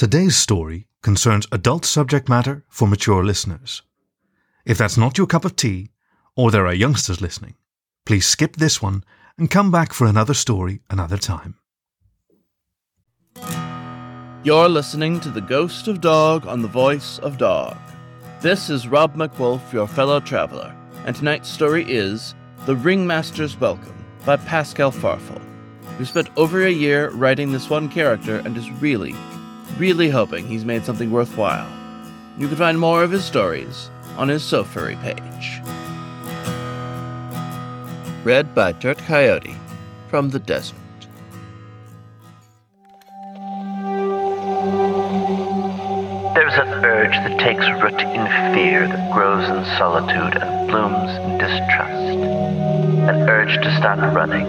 Today's story concerns adult subject matter for mature listeners. If that's not your cup of tea, or there are youngsters listening, please skip this one and come back for another story another time. You're listening to The Ghost of Dog on the Voice of Dog. This is Rob McWolf, your fellow traveler, and tonight's story is The Ringmaster's Welcome by Pascal Farful, who spent over a year writing this one character and is really, really hoping he's made something worthwhile. You can find more of his stories on his SoFurry page. Read by Dirt Coyote from the desert. There's an urge that takes root in fear that grows in solitude and blooms in distrust. An urge to stop running.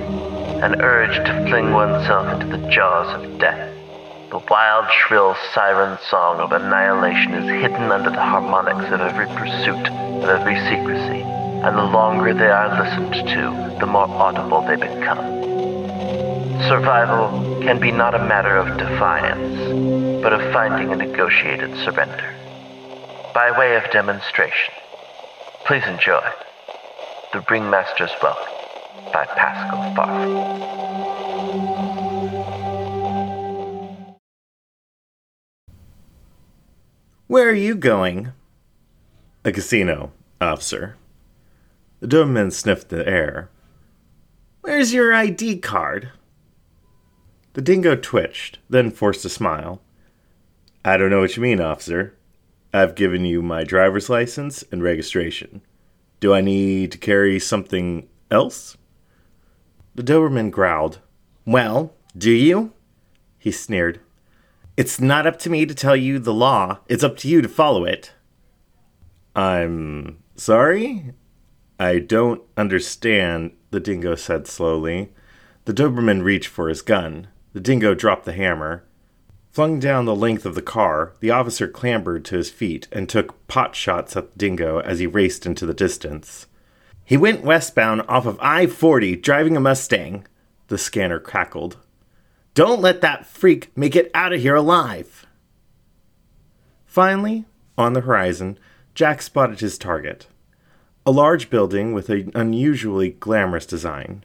An urge to fling oneself into the jaws of death. The wild, shrill siren song of annihilation is hidden under the harmonics of every pursuit, of every secrecy, and the longer they are listened to, the more audible they become. Survival can be not a matter of defiance, but of finding a negotiated surrender. By way of demonstration, please enjoy The Ringmaster's Welcome by Pascal Farful. Where are you going? A casino, officer. The Doberman sniffed the air. Where's your ID card? The dingo twitched, then forced a smile. I don't know what you mean, officer. I've given you my driver's license and registration. Do I need to carry something else? The Doberman growled. Well, do you? He sneered. It's not up to me to tell you the law, it's up to you to follow it. I'm sorry? I don't understand, the dingo said slowly. The Doberman reached for his gun. The dingo dropped the hammer. Flung down the length of the car, the officer clambered to his feet and took pot shots at the dingo as he raced into the distance. He went westbound off of I 40 driving a Mustang, the scanner crackled. Don't let that freak make it out of here alive. Finally, on the horizon, Jack spotted his target a large building with an unusually glamorous design,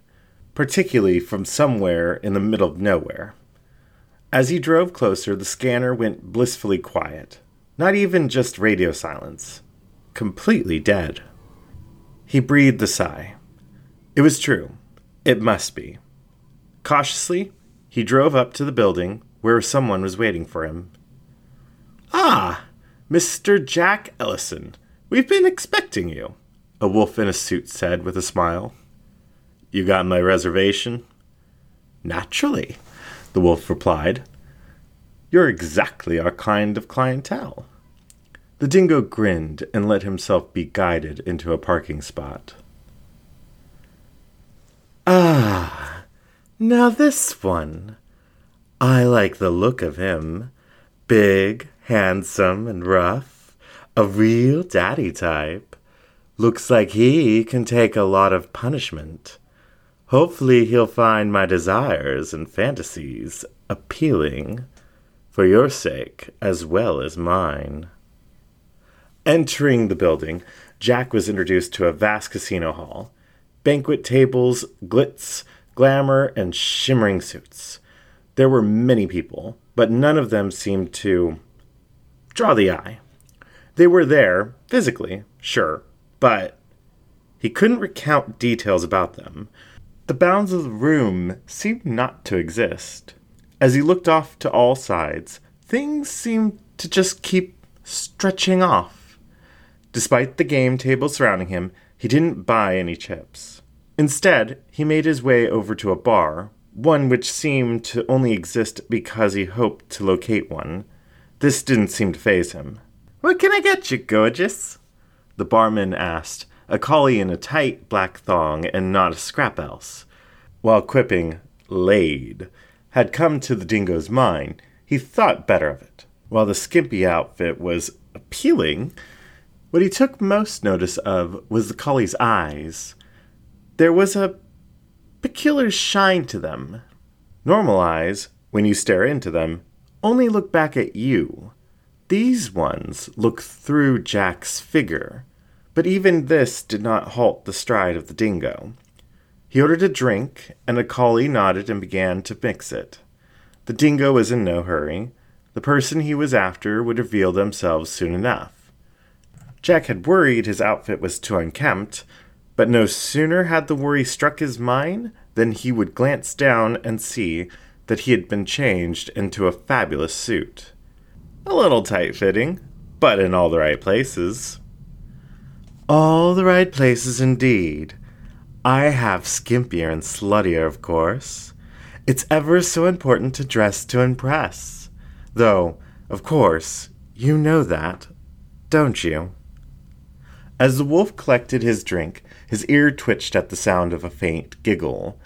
particularly from somewhere in the middle of nowhere. As he drove closer, the scanner went blissfully quiet. Not even just radio silence. Completely dead. He breathed a sigh. It was true. It must be. Cautiously, he drove up to the building where someone was waiting for him. Ah, Mr. Jack Ellison. We've been expecting you, a wolf in a suit said with a smile. You got my reservation? Naturally, the wolf replied. You're exactly our kind of clientele. The dingo grinned and let himself be guided into a parking spot. Ah, now this one. I like the look of him. Big, handsome, and rough. A real daddy type. Looks like he can take a lot of punishment. Hopefully, he'll find my desires and fantasies appealing for your sake as well as mine. Entering the building, Jack was introduced to a vast casino hall. Banquet tables, glitz, glamour, and shimmering suits. There were many people, but none of them seemed to draw the eye. They were there, physically, sure, but he couldn't recount details about them. The bounds of the room seemed not to exist. As he looked off to all sides, things seemed to just keep stretching off. Despite the game table surrounding him, he didn't buy any chips. Instead, he made his way over to a bar, one which seemed to only exist because he hoped to locate one. This didn't seem to faze him. What can I get you, gorgeous? The barman asked, a collie in a tight black thong and not a scrap else. While quipping, laid, had come to the dingo's mind, he thought better of it. While the skimpy outfit was appealing, what he took most notice of was the collie's eyes. There was a peculiar shine to them. Normal eyes, when you stare into them, only look back at you. These ones look through Jack's figure. But even this did not halt the stride of the dingo. He ordered a drink, and a collie nodded and began to mix it. The dingo was in no hurry. The person he was after would reveal themselves soon enough. Jack had worried his outfit was too unkempt, but no sooner had the worry struck his mind than he would glance down and see that he had been changed into a fabulous suit. A little tight fitting, but in all the right places. All the right places indeed. I have skimpier and sluttier, of course. It's ever so important to dress to impress. Though, of course, you know that, don't you? As the wolf collected his drink, his ear twitched at the sound of a faint giggle,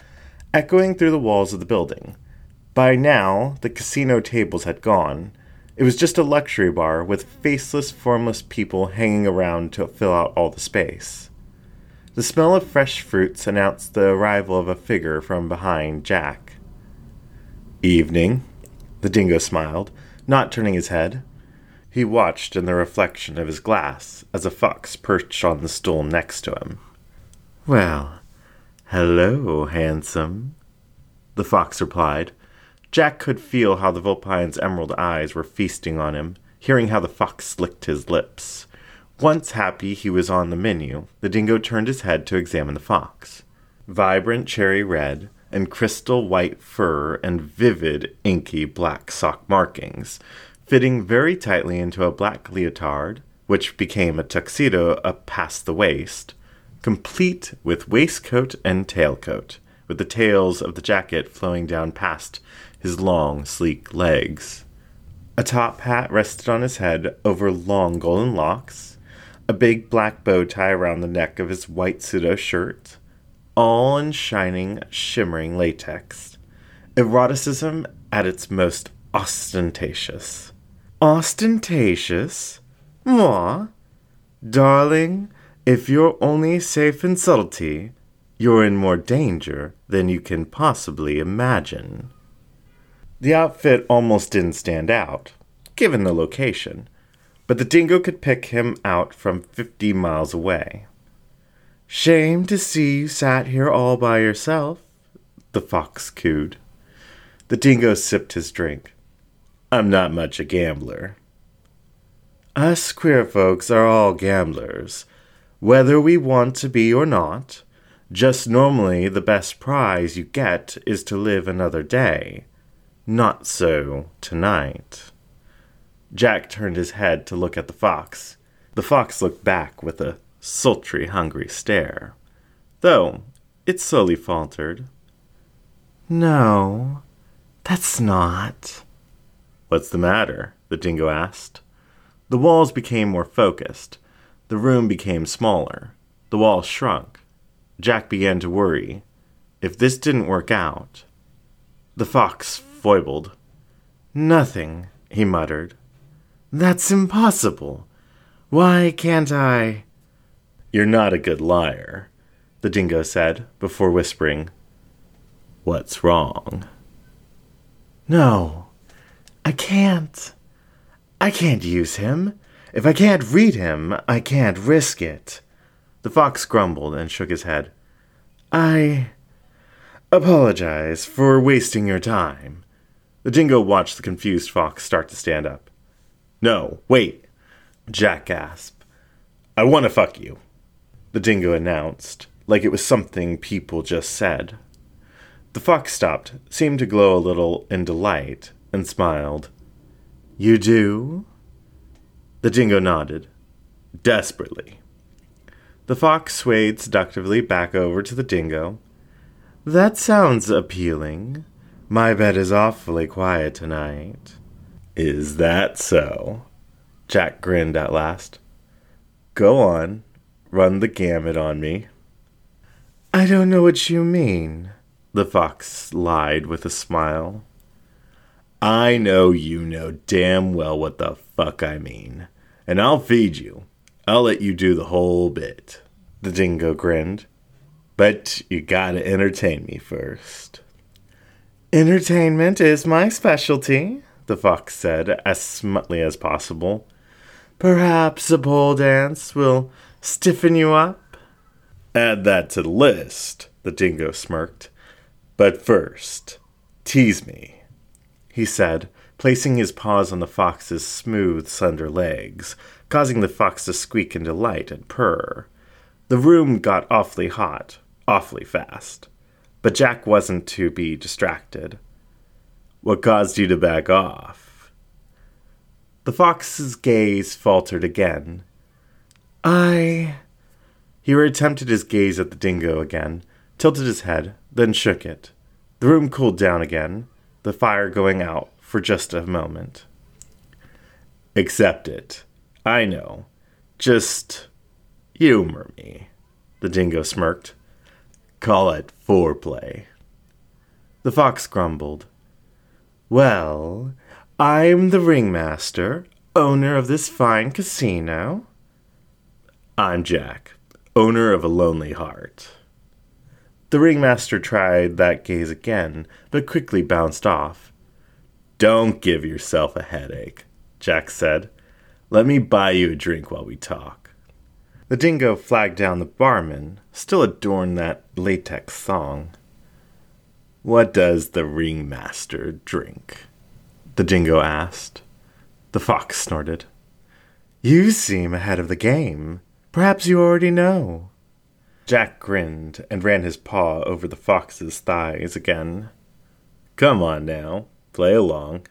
echoing through the walls of the building. By now, the casino tables had gone. It was just a luxury bar with faceless, formless people hanging around to fill out all the space. The smell of fresh fruits announced the arrival of a figure from behind Jack. Evening, the dingo smiled, not turning his head. He watched in the reflection of his glass as a fox perched on the stool next to him. Well, hello, handsome, the fox replied. Jack could feel how the vulpine's emerald eyes were feasting on him, hearing how the fox licked his lips. Once happy he was on the menu, the dingo turned his head to examine the fox. Vibrant cherry red, and crystal white fur, and vivid inky black sock markings, fitting very tightly into a black leotard, which became a tuxedo up past the waist, complete with waistcoat and tailcoat, with the tails of the jacket flowing down past his long, sleek legs. A top hat rested on his head over long golden locks, a big black bow tie around the neck of his white pseudo shirt, all in shining, shimmering latex. Eroticism at its most ostentatious. Ostentatious? Moi? Darling, if you're only safe in subtlety, you're in more danger than you can possibly imagine. The outfit almost didn't stand out, given the location, but the dingo could pick him out from fifty miles away. Shame to see you sat here all by yourself, the fox cooed. The dingo sipped his drink. I'm not much a gambler. Us queer folks are all gamblers, whether we want to be or not. Just normally the best prize you get is to live another day. Not so tonight. Jack turned his head to look at the fox. The fox looked back with a sultry, hungry stare, though it slowly faltered. No, that's not. What's the matter? the dingo asked. The walls became more focused. The room became smaller. The walls shrunk. Jack began to worry. If this didn't work out. The fox foibled. Nothing, he muttered. That's impossible. Why can't I? You're not a good liar, the dingo said, before whispering, What's wrong? No, I can't. I can't use him. If I can't read him, I can't risk it. The fox grumbled and shook his head. I apologize for wasting your time. The dingo watched the confused fox start to stand up. No, wait, Jack gasped. I want to fuck you, the dingo announced, like it was something people just said. The fox stopped, seemed to glow a little in delight, and smiled. You do? The dingo nodded. Desperately. The fox swayed seductively back over to the dingo. That sounds appealing. My bed is awfully quiet tonight. Is that so? Jack grinned at last. Go on, run the gamut on me. I don't know what you mean, the fox lied with a smile. I know you know damn well what the fuck I mean, and I'll feed you. I'll let you do the whole bit. The dingo grinned. But you gotta entertain me first. Entertainment is my specialty, the fox said, as smutly as possible. Perhaps a pole dance will stiffen you up? Add that to the list, the dingo smirked. But first, tease me, he said, placing his paws on the fox's smooth, slender legs, causing the fox to squeak in delight and purr. The room got awfully hot, awfully fast. But Jack wasn't to be distracted. What caused you to back off? The fox's gaze faltered again. I. He reattempted his gaze at the dingo again, tilted his head, then shook it. The room cooled down again, the fire going out for just a moment. Accept it. I know. Just humor me. The dingo smirked. Call it foreplay. The fox grumbled. Well, I'm the ringmaster, owner of this fine casino. I'm Jack, owner of a lonely heart. The ringmaster tried that gaze again, but quickly bounced off. Don't give yourself a headache, Jack said. Let me buy you a drink while we talk. The dingo flagged down the barman, still adorned that latex thong. What does the ringmaster drink? The dingo asked. The fox snorted. You seem ahead of the game. Perhaps you already know. Jack grinned and ran his paw over the fox's thighs again. Come on now, play along.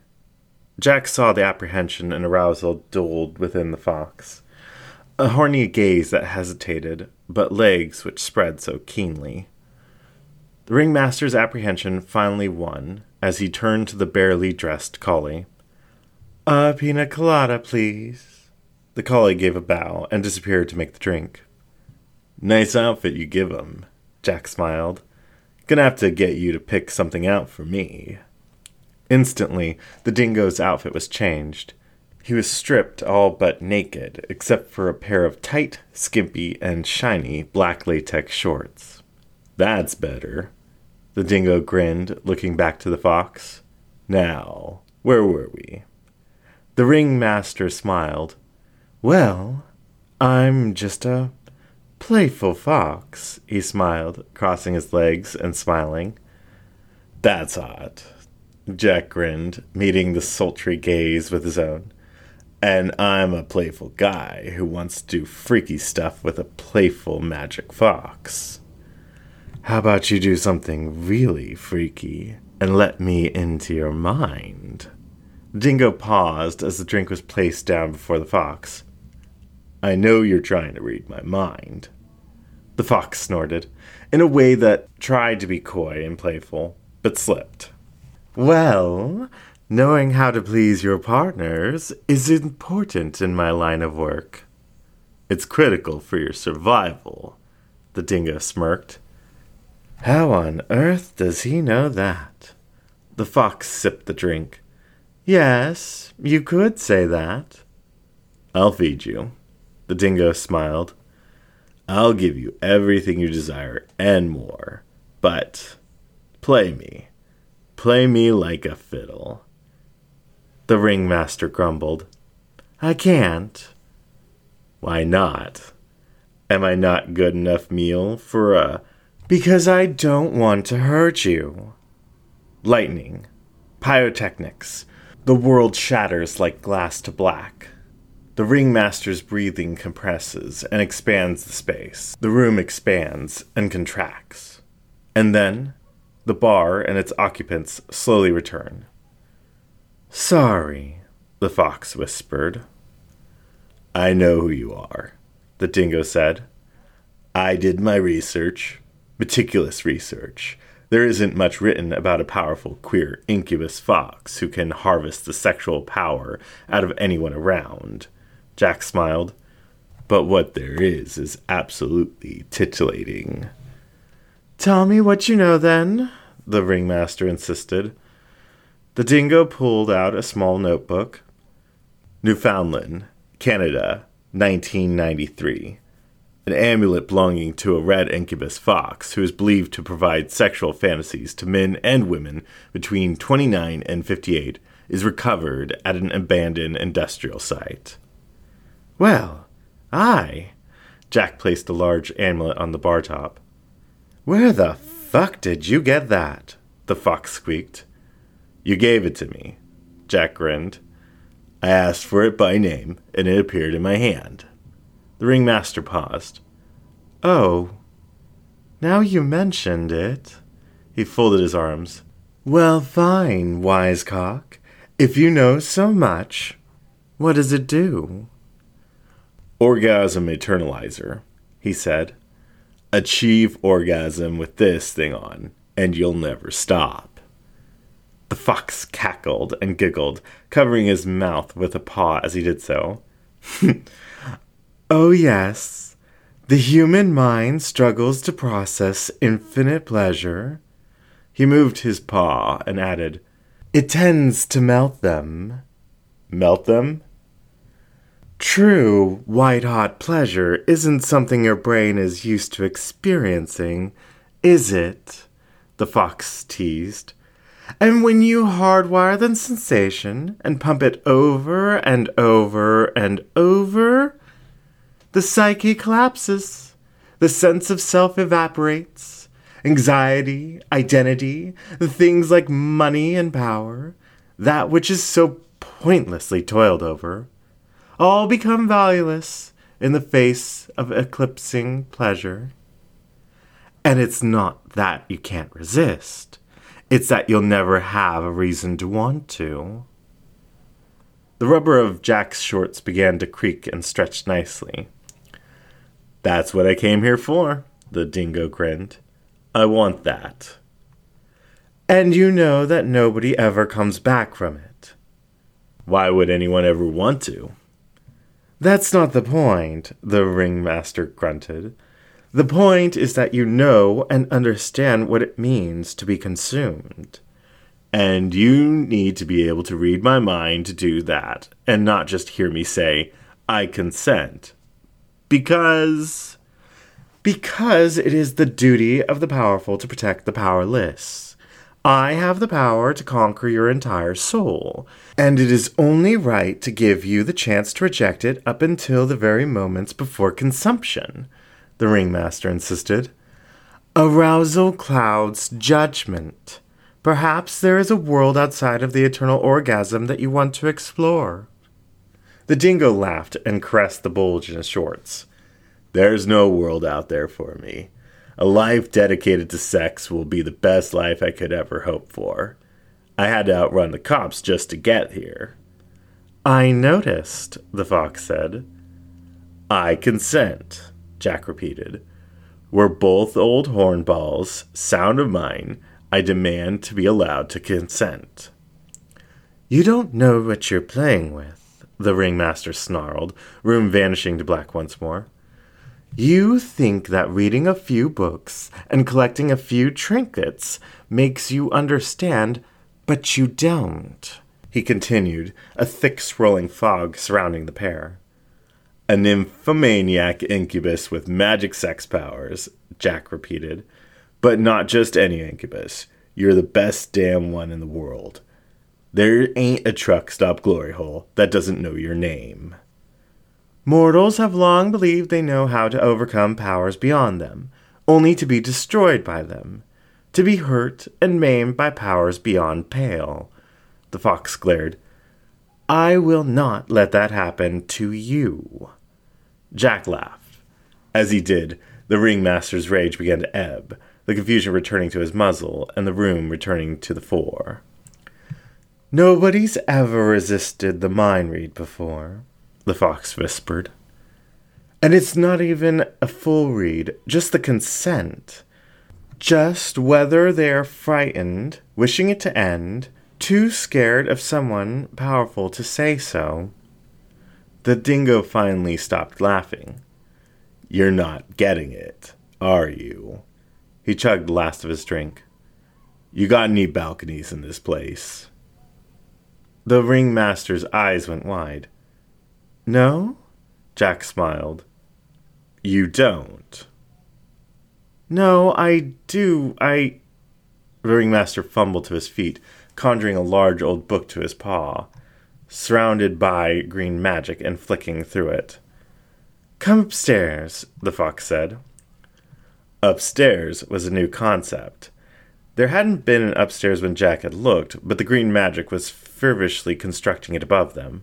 Jack saw the apprehension and arousal dulled within the fox a horny gaze that hesitated, but legs which spread so keenly. The ringmaster's apprehension finally won as he turned to the barely dressed collie. A pina colada, please. The collie gave a bow and disappeared to make the drink. Nice outfit you give him, Jack smiled. Gonna have to get you to pick something out for me. Instantly, the dingo's outfit was changed. He was stripped all but naked, except for a pair of tight, skimpy, and shiny black latex shorts. That's better. The dingo grinned, looking back to the fox. Now, where were we? The ringmaster smiled. Well, I'm just a playful fox, he smiled, crossing his legs and smiling. That's odd. Jack grinned, meeting the sultry gaze with his own. And I'm a playful guy who wants to do freaky stuff with a playful magic fox. How about you do something really freaky and let me into your mind? Dingo paused as the drink was placed down before the fox. I know you're trying to read my mind. The fox snorted, in a way that tried to be coy and playful, but slipped. Well, Knowing how to please your partners is important in my line of work. It's critical for your survival, the dingo smirked. How on earth does he know that? The fox sipped the drink. Yes, you could say that. I'll feed you. The dingo smiled. I'll give you everything you desire and more. But play me. Play me like a fiddle. The ringmaster grumbled. I can't. Why not? Am I not good enough meal for a. Because I don't want to hurt you. Lightning. Pyrotechnics. The world shatters like glass to black. The ringmaster's breathing compresses and expands the space. The room expands and contracts. And then, the bar and its occupants slowly return. Sorry, the fox whispered. I know who you are, the dingo said. I did my research, meticulous research. There isn't much written about a powerful, queer incubus fox who can harvest the sexual power out of anyone around. Jack smiled. But what there is is absolutely titillating. Tell me what you know, then, the ringmaster insisted. The dingo pulled out a small notebook. Newfoundland, Canada, 1993. An amulet belonging to a red incubus fox who is believed to provide sexual fantasies to men and women between 29 and 58 is recovered at an abandoned industrial site. Well, I. Jack placed a large amulet on the bar top. Where the fuck did you get that? The fox squeaked. You gave it to me. Jack grinned. I asked for it by name, and it appeared in my hand. The ringmaster paused. Oh, now you mentioned it. He folded his arms. Well, fine, wise cock. If you know so much, what does it do? Orgasm Eternalizer, he said. Achieve orgasm with this thing on, and you'll never stop. The fox cackled and giggled, covering his mouth with a paw as he did so. oh, yes. The human mind struggles to process infinite pleasure. He moved his paw and added, It tends to melt them. Melt them? True, white hot pleasure isn't something your brain is used to experiencing, is it? The fox teased. And when you hardwire the sensation and pump it over and over and over, the psyche collapses, the sense of self evaporates, anxiety, identity, the things like money and power, that which is so pointlessly toiled over, all become valueless in the face of eclipsing pleasure. And it's not that you can't resist. It's that you'll never have a reason to want to. The rubber of Jack's shorts began to creak and stretch nicely. That's what I came here for, the dingo grinned. I want that. And you know that nobody ever comes back from it. Why would anyone ever want to? That's not the point, the ringmaster grunted. The point is that you know and understand what it means to be consumed. And you need to be able to read my mind to do that, and not just hear me say, I consent. Because. Because it is the duty of the powerful to protect the powerless. I have the power to conquer your entire soul, and it is only right to give you the chance to reject it up until the very moments before consumption the ringmaster insisted. Arousal clouds judgment. Perhaps there is a world outside of the eternal orgasm that you want to explore. The dingo laughed and caressed the bulge in his shorts. There's no world out there for me. A life dedicated to sex will be the best life I could ever hope for. I had to outrun the cops just to get here. I noticed, the fox said. I consent. Jack repeated. We're both old hornballs, sound of mine. I demand to be allowed to consent. You don't know what you're playing with, the ringmaster snarled, room vanishing to black once more. You think that reading a few books and collecting a few trinkets makes you understand, but you don't, he continued, a thick swirling fog surrounding the pair. A nymphomaniac incubus with magic sex powers, Jack repeated. But not just any incubus. You're the best damn one in the world. There ain't a truck stop glory hole that doesn't know your name. Mortals have long believed they know how to overcome powers beyond them, only to be destroyed by them, to be hurt and maimed by powers beyond pale. The fox glared. I will not let that happen to you. Jack laughed. As he did, the ringmaster's rage began to ebb, the confusion returning to his muzzle, and the room returning to the fore. Nobody's ever resisted the mind read before, the fox whispered. And it's not even a full read, just the consent. Just whether they're frightened, wishing it to end, too scared of someone powerful to say so. The dingo finally stopped laughing. You're not getting it, are you? He chugged the last of his drink. You got any balconies in this place? The ringmaster's eyes went wide. No? Jack smiled. You don't? No, I do. I. The ringmaster fumbled to his feet, conjuring a large old book to his paw, surrounded by green magic and flicking through it. Come upstairs, the fox said. Upstairs was a new concept. There hadn't been an upstairs when Jack had looked, but the green magic was feverishly constructing it above them.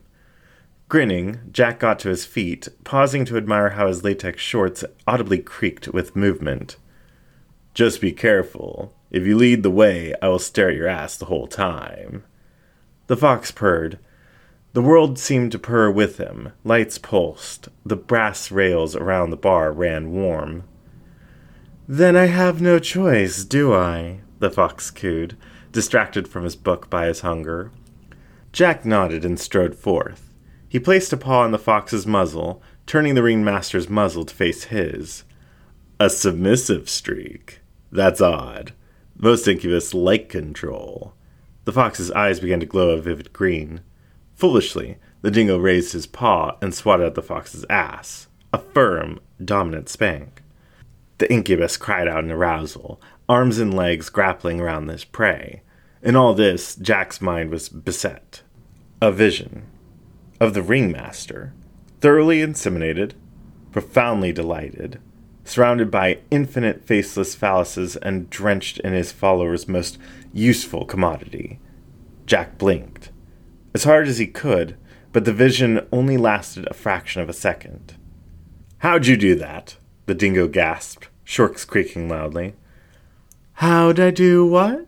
Grinning, Jack got to his feet, pausing to admire how his latex shorts audibly creaked with movement. Just be careful. If you lead the way, I will stare at your ass the whole time. The fox purred. The world seemed to purr with him. Lights pulsed. The brass rails around the bar ran warm. Then I have no choice, do I? The fox cooed, distracted from his book by his hunger. Jack nodded and strode forth. He placed a paw on the fox's muzzle, turning the ringmaster's muzzle to face his. A submissive streak. That's odd. Most incubus like control. The fox's eyes began to glow a vivid green. Foolishly, the dingo raised his paw and swatted at the fox's ass. A firm, dominant spank. The incubus cried out in arousal, arms and legs grappling around his prey. In all this, Jack's mind was beset. A vision of the ringmaster, thoroughly inseminated, profoundly delighted, surrounded by infinite faceless phalluses and drenched in his follower's most useful commodity. Jack blinked, as hard as he could, but the vision only lasted a fraction of a second. How'd you do that? The dingo gasped, shorks creaking loudly. How'd I do what?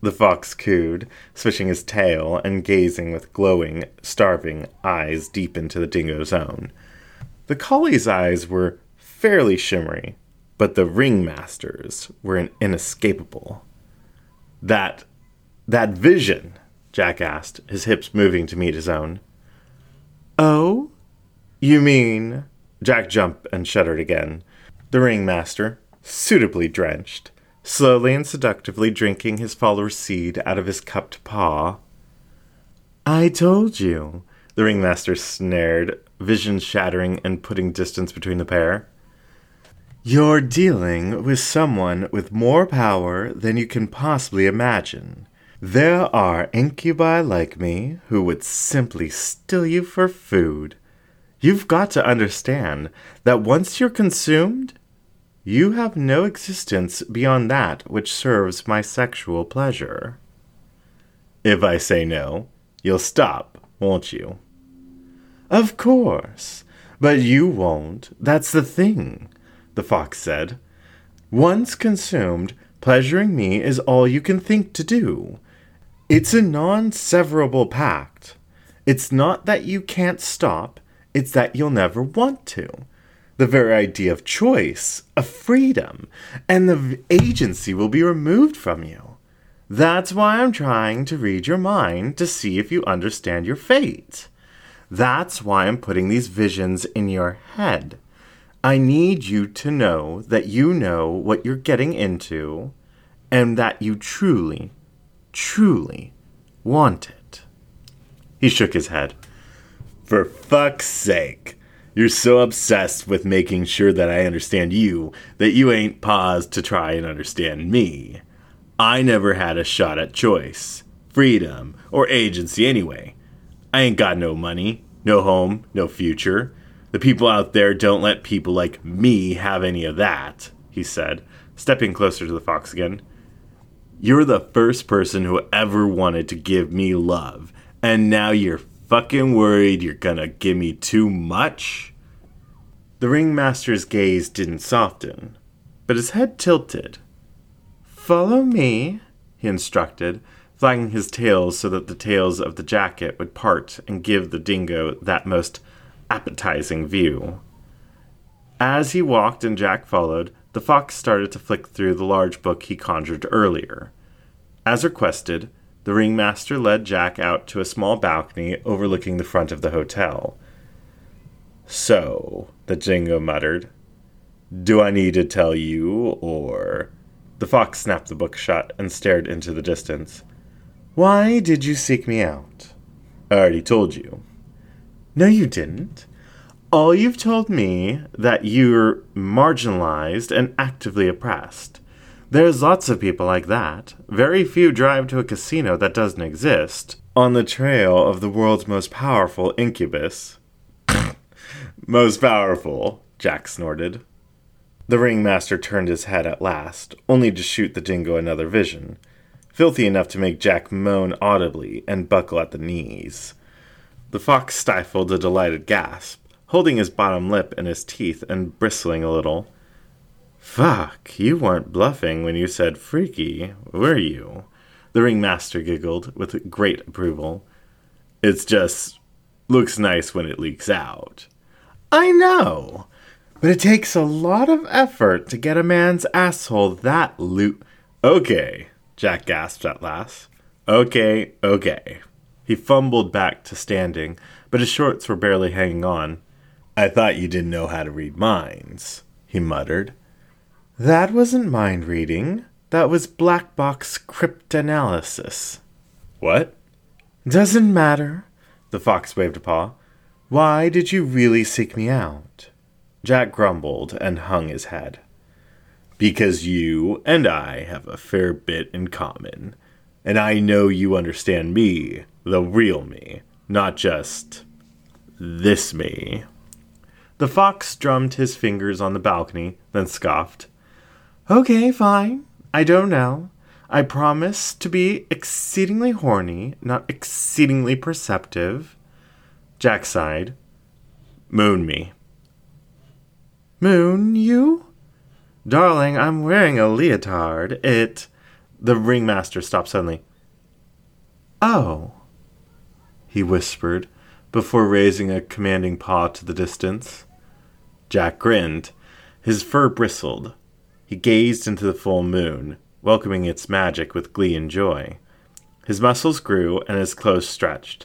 The fox cooed, swishing his tail and gazing with glowing, starving eyes deep into the dingo's own. The collie's eyes were fairly shimmery, but the ringmaster's were inescapable. That that vision, Jack asked, his hips moving to meet his own. Oh? You mean Jack jumped and shuddered again. The ringmaster, suitably drenched, slowly and seductively drinking his follower's seed out of his cupped paw. I told you, the ringmaster snared, vision shattering and putting distance between the pair. You're dealing with someone with more power than you can possibly imagine. There are incubi like me who would simply steal you for food. You've got to understand that once you're consumed, you have no existence beyond that which serves my sexual pleasure. If I say no, you'll stop, won't you? Of course, but you won't. That's the thing, the fox said. Once consumed, pleasuring me is all you can think to do. It's a non severable pact. It's not that you can't stop, it's that you'll never want to the very idea of choice, of freedom, and the agency will be removed from you. That's why I'm trying to read your mind to see if you understand your fate. That's why I'm putting these visions in your head. I need you to know that you know what you're getting into and that you truly, truly want it. He shook his head. For fuck's sake. You're so obsessed with making sure that I understand you that you ain't paused to try and understand me. I never had a shot at choice, freedom, or agency anyway. I ain't got no money, no home, no future. The people out there don't let people like me have any of that, he said, stepping closer to the fox again. You're the first person who ever wanted to give me love, and now you're fucking worried you're gonna give me too much? The ringmaster's gaze didn't soften, but his head tilted. Follow me, he instructed, flagging his tails so that the tails of the jacket would part and give the dingo that most appetizing view. As he walked and Jack followed, the fox started to flick through the large book he conjured earlier. As requested, the ringmaster led Jack out to a small balcony overlooking the front of the hotel. So, the jingo muttered, do I need to tell you, or. The fox snapped the book shut and stared into the distance. Why did you seek me out? I already told you. No, you didn't. All you've told me that you're marginalized and actively oppressed. There's lots of people like that. Very few drive to a casino that doesn't exist. On the trail of the world's most powerful incubus. most powerful, Jack snorted. The ringmaster turned his head at last, only to shoot the dingo another vision, filthy enough to make Jack moan audibly and buckle at the knees. The fox stifled a delighted gasp, holding his bottom lip in his teeth and bristling a little. Fuck, you weren't bluffing when you said freaky, were you? The ringmaster giggled with great approval. It's just looks nice when it leaks out. I know. But it takes a lot of effort to get a man's asshole that loot. Okay, Jack gasped at last. Okay, okay. He fumbled back to standing, but his shorts were barely hanging on. I thought you didn't know how to read minds, he muttered. That wasn't mind reading. That was black box cryptanalysis. What? Doesn't matter. The fox waved a paw. Why did you really seek me out? Jack grumbled and hung his head. Because you and I have a fair bit in common, and I know you understand me, the real me, not just this me. The fox drummed his fingers on the balcony, then scoffed. Okay, fine. I don't know. I promise to be exceedingly horny, not exceedingly perceptive. Jack sighed. Moon me. Moon you? Darling, I'm wearing a leotard. It. The ringmaster stopped suddenly. Oh, he whispered, before raising a commanding paw to the distance. Jack grinned. His fur bristled. He gazed into the full moon, welcoming its magic with glee and joy. His muscles grew and his clothes stretched.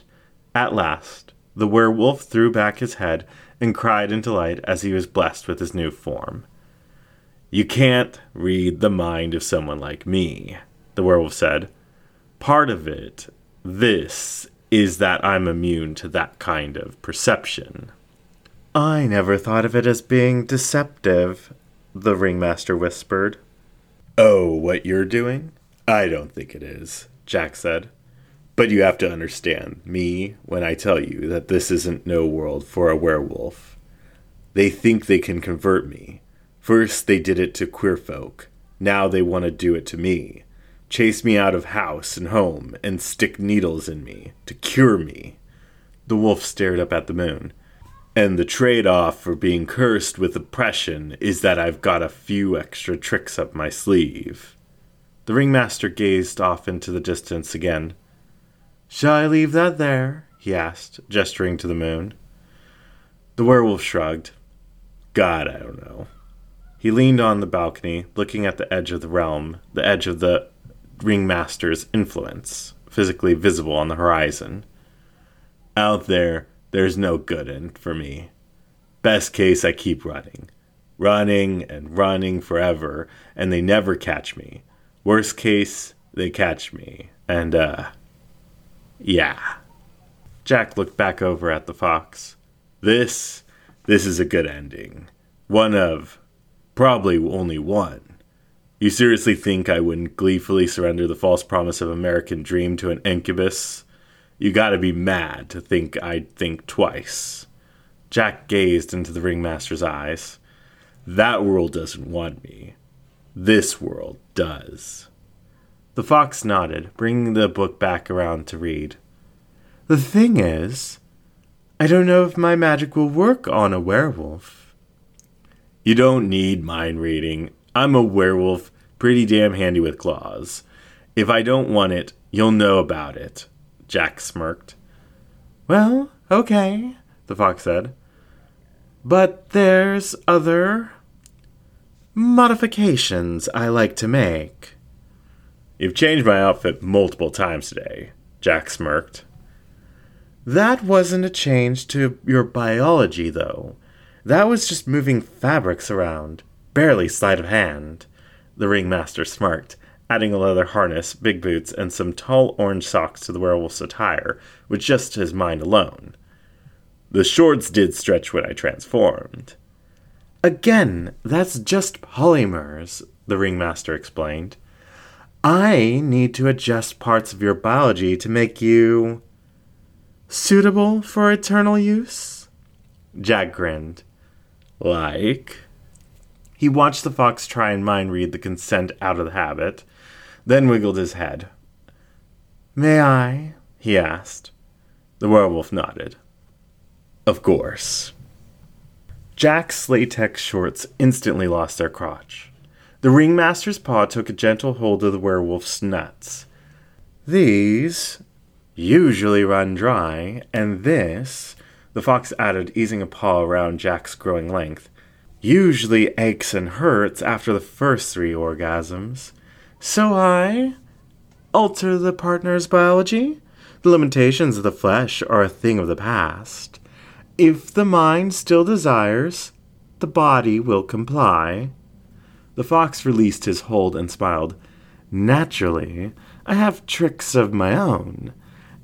At last, the werewolf threw back his head and cried in delight as he was blessed with his new form. You can't read the mind of someone like me, the werewolf said. Part of it, this, is that I'm immune to that kind of perception. I never thought of it as being deceptive, the ringmaster whispered. Oh, what you're doing? I don't think it is, Jack said. But you have to understand me when I tell you that this isn't no world for a werewolf. They think they can convert me. First, they did it to queer folk. Now they want to do it to me. Chase me out of house and home and stick needles in me to cure me. The wolf stared up at the moon. And the trade off for being cursed with oppression is that I've got a few extra tricks up my sleeve. The ringmaster gazed off into the distance again. Shall I leave that there? he asked, gesturing to the moon. The werewolf shrugged. God, I don't know. He leaned on the balcony, looking at the edge of the realm, the edge of the ringmaster's influence, physically visible on the horizon. Out there, there's no good in for me. Best case, I keep running. Running and running forever, and they never catch me. Worst case, they catch me. And, uh, yeah. Jack looked back over at the fox. This, this is a good ending. One of, probably only one. You seriously think I wouldn't gleefully surrender the false promise of American dream to an incubus? You gotta be mad to think I'd think twice. Jack gazed into the ringmaster's eyes. That world doesn't want me. This world does. The fox nodded, bringing the book back around to read. The thing is, I don't know if my magic will work on a werewolf. You don't need mind reading. I'm a werewolf, pretty damn handy with claws. If I don't want it, you'll know about it. Jack smirked. Well, okay, the fox said. But there's other modifications I like to make. You've changed my outfit multiple times today, Jack smirked. That wasn't a change to your biology, though. That was just moving fabrics around, barely sleight of hand. The ringmaster smirked, adding a leather harness, big boots, and some tall orange socks to the werewolf's attire, with just his mind alone. The shorts did stretch when I transformed. Again, that's just polymers, the ringmaster explained. I need to adjust parts of your biology to make you suitable for eternal use. Jack grinned. Like? He watched the fox try and mind read the consent out of the habit, then wiggled his head. May I? he asked. The werewolf nodded. Of course. Jack's latex shorts instantly lost their crotch. The ringmaster's paw took a gentle hold of the werewolf's nuts. These usually run dry, and this, the fox added, easing a paw around Jack's growing length, usually aches and hurts after the first three orgasms. So I alter the partner's biology? The limitations of the flesh are a thing of the past. If the mind still desires, the body will comply. The fox released his hold and smiled. Naturally, I have tricks of my own,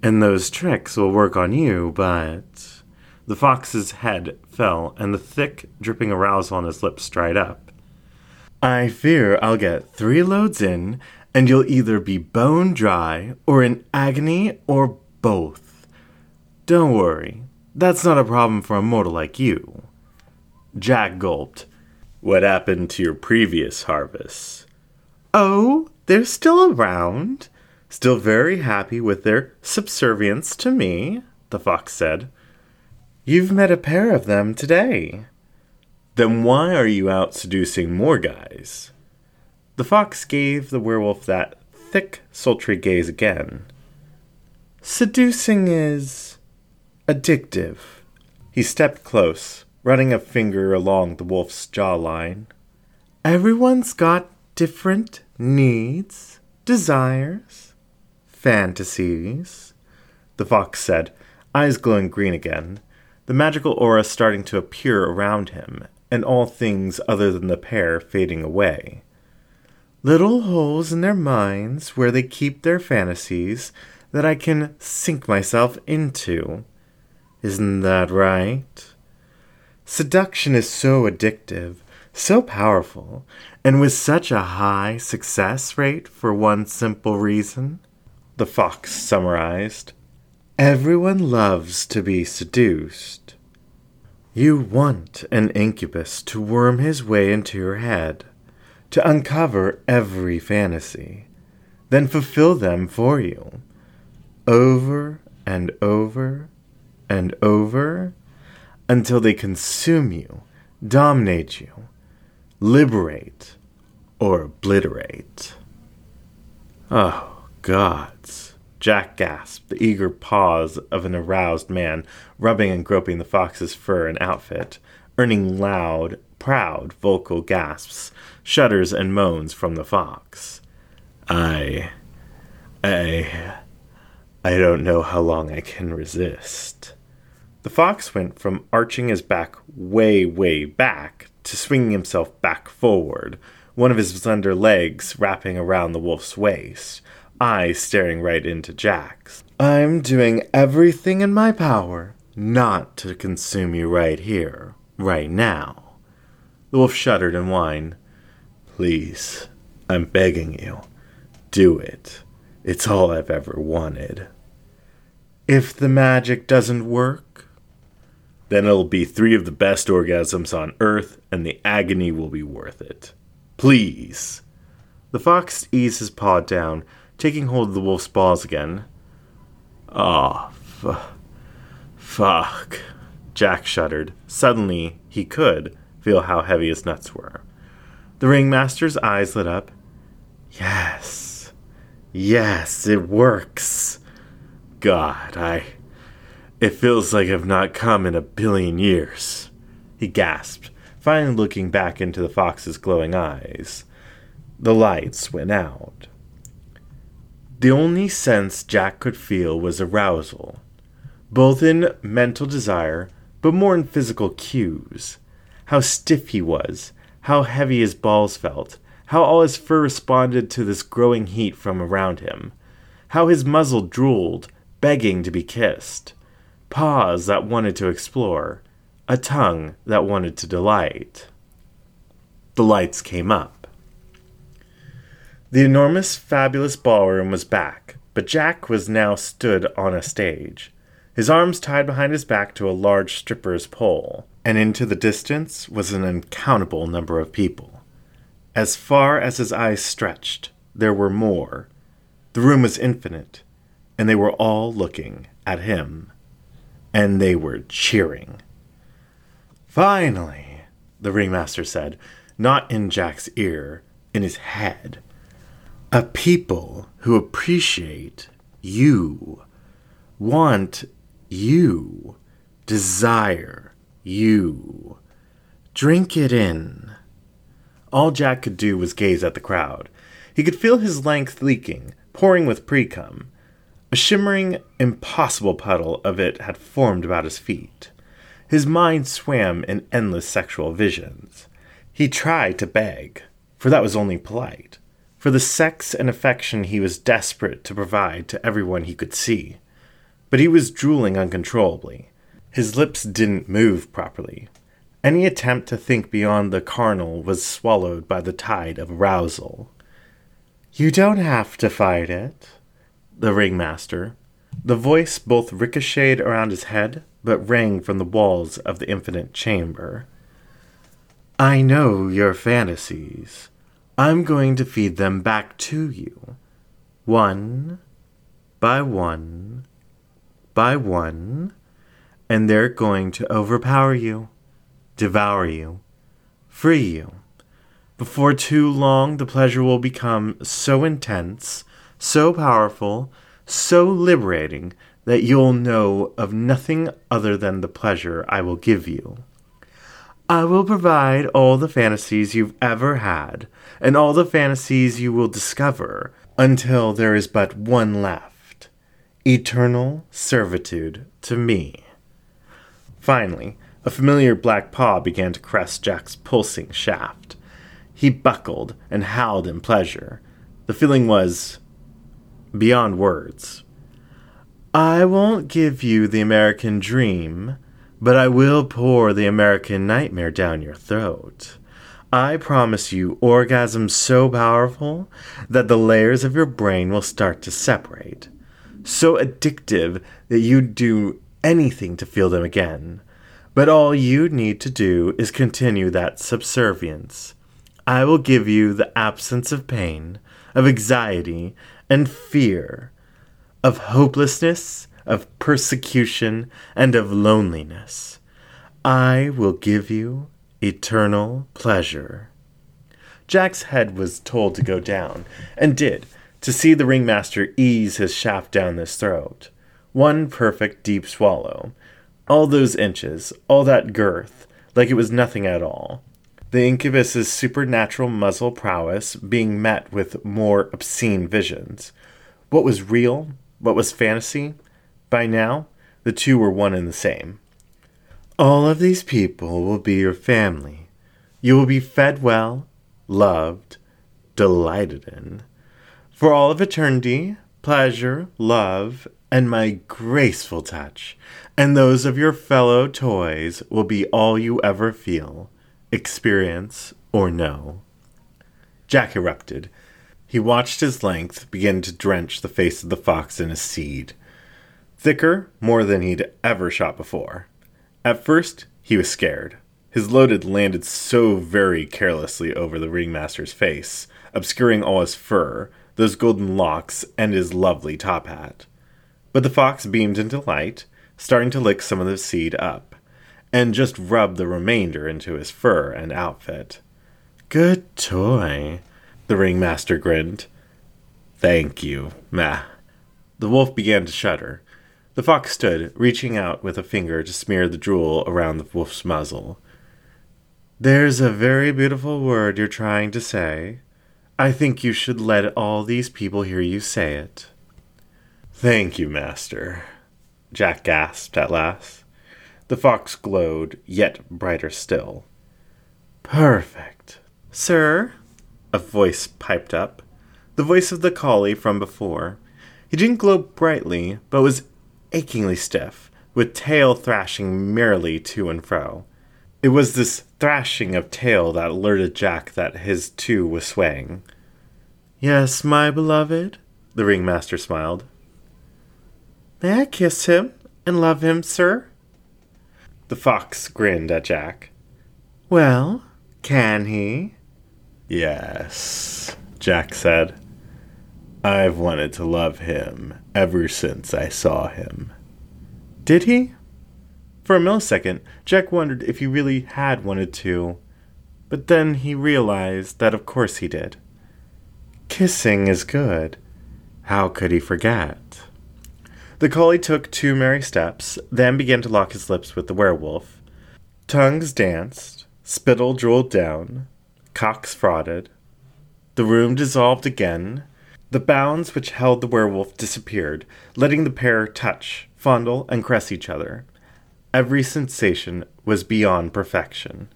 and those tricks will work on you, but. The fox's head fell, and the thick, dripping arousal on his lips dried up. I fear I'll get three loads in and you'll either be bone dry or in agony or both. Don't worry, that's not a problem for a mortal like you. Jack gulped. What happened to your previous harvests? Oh, they're still around. Still very happy with their subservience to me, the fox said. You've met a pair of them today. Then why are you out seducing more guys? The fox gave the werewolf that thick, sultry gaze again. Seducing is addictive. He stepped close, running a finger along the wolf's jawline. Everyone's got different needs, desires, fantasies, the fox said, eyes glowing green again, the magical aura starting to appear around him, and all things other than the pair fading away little holes in their minds where they keep their fantasies that I can sink myself into. Isn't that right? Seduction is so addictive, so powerful, and with such a high success rate for one simple reason. The fox summarized. Everyone loves to be seduced. You want an incubus to worm his way into your head to uncover every fantasy, then fulfill them for you, over and over and over until they consume you, dominate you, liberate, or obliterate. Oh, gods. Jack gasped, the eager paws of an aroused man rubbing and groping the fox's fur and outfit, earning loud, proud vocal gasps shudders and moans from the fox. I. I. I don't know how long I can resist. The fox went from arching his back way, way back to swinging himself back forward, one of his slender legs wrapping around the wolf's waist, eyes staring right into Jack's. I'm doing everything in my power not to consume you right here, right now. The wolf shuddered and whined. Please, I'm begging you, do it. It's all I've ever wanted. If the magic doesn't work, then it'll be three of the best orgasms on earth, and the agony will be worth it. Please. The fox eased his paw down, taking hold of the wolf's balls again. Ah, oh, fuck. Jack shuddered. Suddenly, he could feel how heavy his nuts were. The ringmaster's eyes lit up. Yes. Yes, it works. God, I. It feels like I've not come in a billion years. He gasped, finally looking back into the fox's glowing eyes. The lights went out. The only sense Jack could feel was arousal, both in mental desire, but more in physical cues. How stiff he was, how heavy his balls felt, how all his fur responded to this growing heat from around him, how his muzzle drooled, begging to be kissed, paws that wanted to explore, a tongue that wanted to delight. The lights came up. The enormous, fabulous ballroom was back, but Jack was now stood on a stage, his arms tied behind his back to a large stripper's pole, and into the distance was an uncountable number of people. As far as his eyes stretched, there were more. The room was infinite, and they were all looking at him, and they were cheering. Finally, the ringmaster said, not in Jack's ear, in his head. A people who appreciate you, want you, desire you. Drink it in. All Jack could do was gaze at the crowd. He could feel his length leaking, pouring with precum. A shimmering, impossible puddle of it had formed about his feet. His mind swam in endless sexual visions. He tried to beg, for that was only polite, for the sex and affection he was desperate to provide to everyone he could see. But he was drooling uncontrollably. His lips didn't move properly. Any attempt to think beyond the carnal was swallowed by the tide of arousal. You don't have to fight it, the ringmaster. The voice both ricocheted around his head but rang from the walls of the infinite chamber. I know your fantasies. I'm going to feed them back to you. One by one by one, and they're going to overpower you, devour you, free you. Before too long, the pleasure will become so intense, so powerful, so liberating that you'll know of nothing other than the pleasure I will give you. I will provide all the fantasies you've ever had, and all the fantasies you will discover, until there is but one left eternal servitude to me. Finally, a familiar black paw began to caress Jack's pulsing shaft. He buckled and howled in pleasure. The feeling was beyond words. I won't give you the American dream, but I will pour the American nightmare down your throat. I promise you orgasms so powerful that the layers of your brain will start to separate. So addictive that you'd do anything to feel them again. But all you need to do is continue that subservience. I will give you the absence of pain, of anxiety, and fear of hopelessness, of persecution, and of loneliness. I will give you eternal pleasure. Jack's head was told to go down, and did, to see the ringmaster ease his shaft down his throat. One perfect deep swallow. All those inches, all that girth, like it was nothing at all. The incubus's supernatural muzzle prowess being met with more obscene visions. What was real what was fantasy? By now, the two were one and the same. All of these people will be your family. You will be fed well, loved, delighted in. For all of eternity, pleasure, love, and my graceful touch, and those of your fellow toys will be all you ever feel, experience, or know. Jack erupted, he watched his length begin to drench the face of the fox in a seed. Thicker, more than he'd ever shot before. At first, he was scared. His loaded landed so very carelessly over the ringmaster's face, obscuring all his fur, those golden locks, and his lovely top hat. But the fox beamed into light, starting to lick some of the seed up, and just rubbed the remainder into his fur and outfit. Good toy, the ringmaster grinned. Thank you, meh. The wolf began to shudder. The fox stood, reaching out with a finger to smear the drool around the wolf's muzzle. There's a very beautiful word you're trying to say. I think you should let all these people hear you say it. Thank you, master, Jack gasped at last. The fox glowed, yet brighter still. Perfect. Sir, a voice piped up. The voice of the collie from before. He didn't glow brightly, but was achingly stiff, with tail thrashing merrily to and fro. It was this thrashing of tail that alerted Jack that his too was swaying. Yes, my beloved, the ringmaster smiled. May I kiss him and love him, sir? The fox grinned at Jack. Well, can he? Yes, Jack said. I've wanted to love him ever since I saw him. Did he? For a millisecond, Jack wondered if he really had wanted to, but then he realized that of course he did. Kissing is good. How could he forget? The collie took two merry steps, then began to lock his lips with the werewolf. Tongues danced, spittle drooled down, cocks frothed. The room dissolved again. The bounds which held the werewolf disappeared, letting the pair touch, fondle, and caress each other. Every sensation was beyond perfection.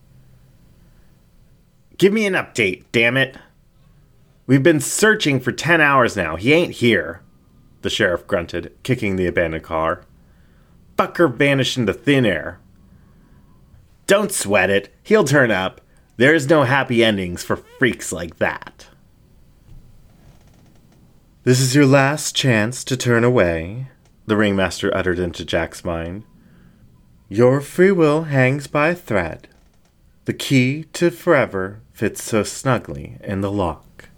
Give me an update, damn it! We've been searching for ten hours now. He ain't here, the sheriff grunted, kicking the abandoned car. Fucker vanished into thin air. Don't sweat it. He'll turn up. There's no happy endings for freaks like that. This is your last chance to turn away, the ringmaster uttered into Jack's mind. Your free will hangs by a thread. The key to forever fits so snugly in the lock.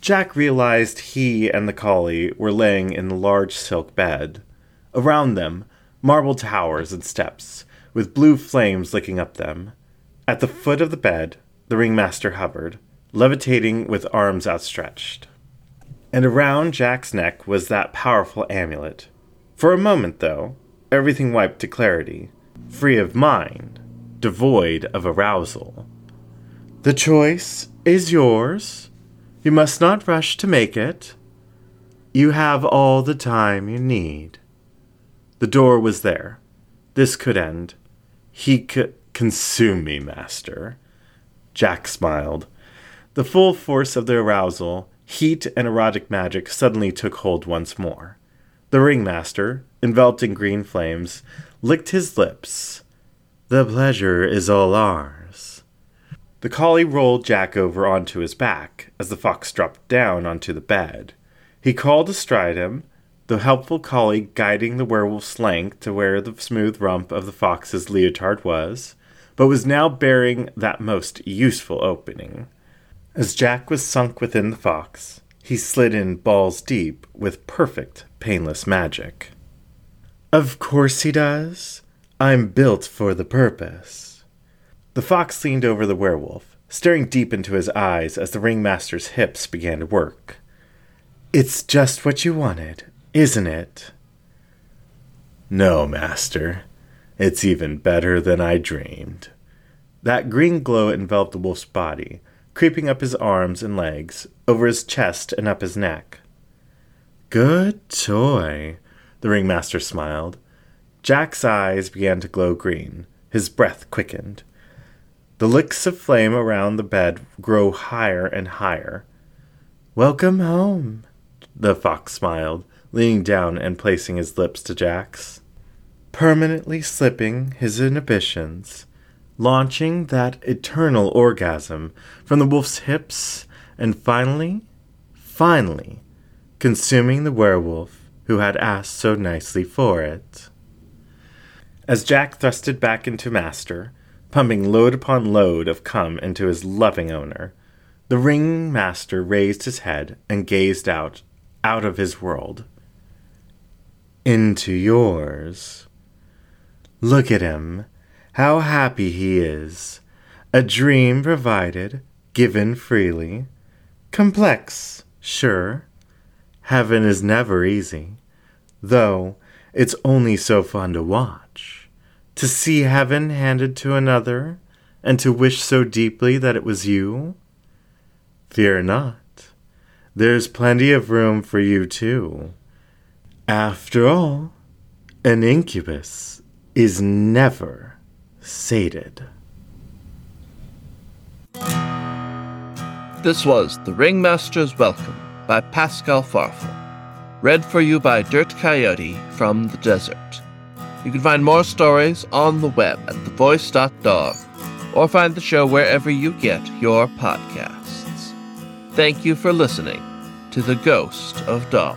Jack realized he and the collie were laying in the large silk bed. Around them, marble towers and steps, with blue flames licking up them. At the foot of the bed, the ringmaster hovered, levitating with arms outstretched. And around Jack's neck was that powerful amulet. For a moment, though, everything wiped to clarity, free of mind, devoid of arousal. The choice is yours. You must not rush to make it. You have all the time you need. The door was there. This could end. He could consume me, master. Jack smiled. The full force of the arousal, heat, and erotic magic suddenly took hold once more. The ringmaster, enveloped in green flames, licked his lips. The pleasure is all ours. The collie rolled Jack over onto his back as the fox dropped down onto the bed. He called astride him, the helpful collie guiding the werewolf's length to where the smooth rump of the fox's leotard was, but was now bearing that most useful opening. As Jack was sunk within the fox, he slid in balls deep with perfect, painless magic. Of course he does. I'm built for the purpose. The fox leaned over the werewolf, staring deep into his eyes as the ringmaster's hips began to work. It's just what you wanted, isn't it? No, master. It's even better than I dreamed. That green glow enveloped the wolf's body, creeping up his arms and legs, over his chest and up his neck. Good toy, the ringmaster smiled. Jack's eyes began to glow green. His breath quickened. The licks of flame around the bed grow higher and higher. Welcome home, the fox smiled, leaning down and placing his lips to Jack's. Permanently slipping his inhibitions, launching that eternal orgasm from the wolf's hips, and finally, finally, consuming the werewolf who had asked so nicely for it. As Jack thrusted back into Master, pumping load upon load of cum into his loving owner, the ring master raised his head and gazed out, out of his world. Into yours. Look at him. How happy he is. A dream provided, given freely. Complex, sure. Heaven is never easy, though it's only so fun to watch. To see heaven handed to another, and to wish so deeply that it was you. Fear not. There's plenty of room for you, too. After all, an incubus is never sated. This was The Ringmaster's Welcome by Pascal Farful, read for you by Dirt Coyote from the desert. You can find more stories on the web at thevoice.dog or find the show wherever you get your podcasts. Thank you for listening to The Ghost of Dog.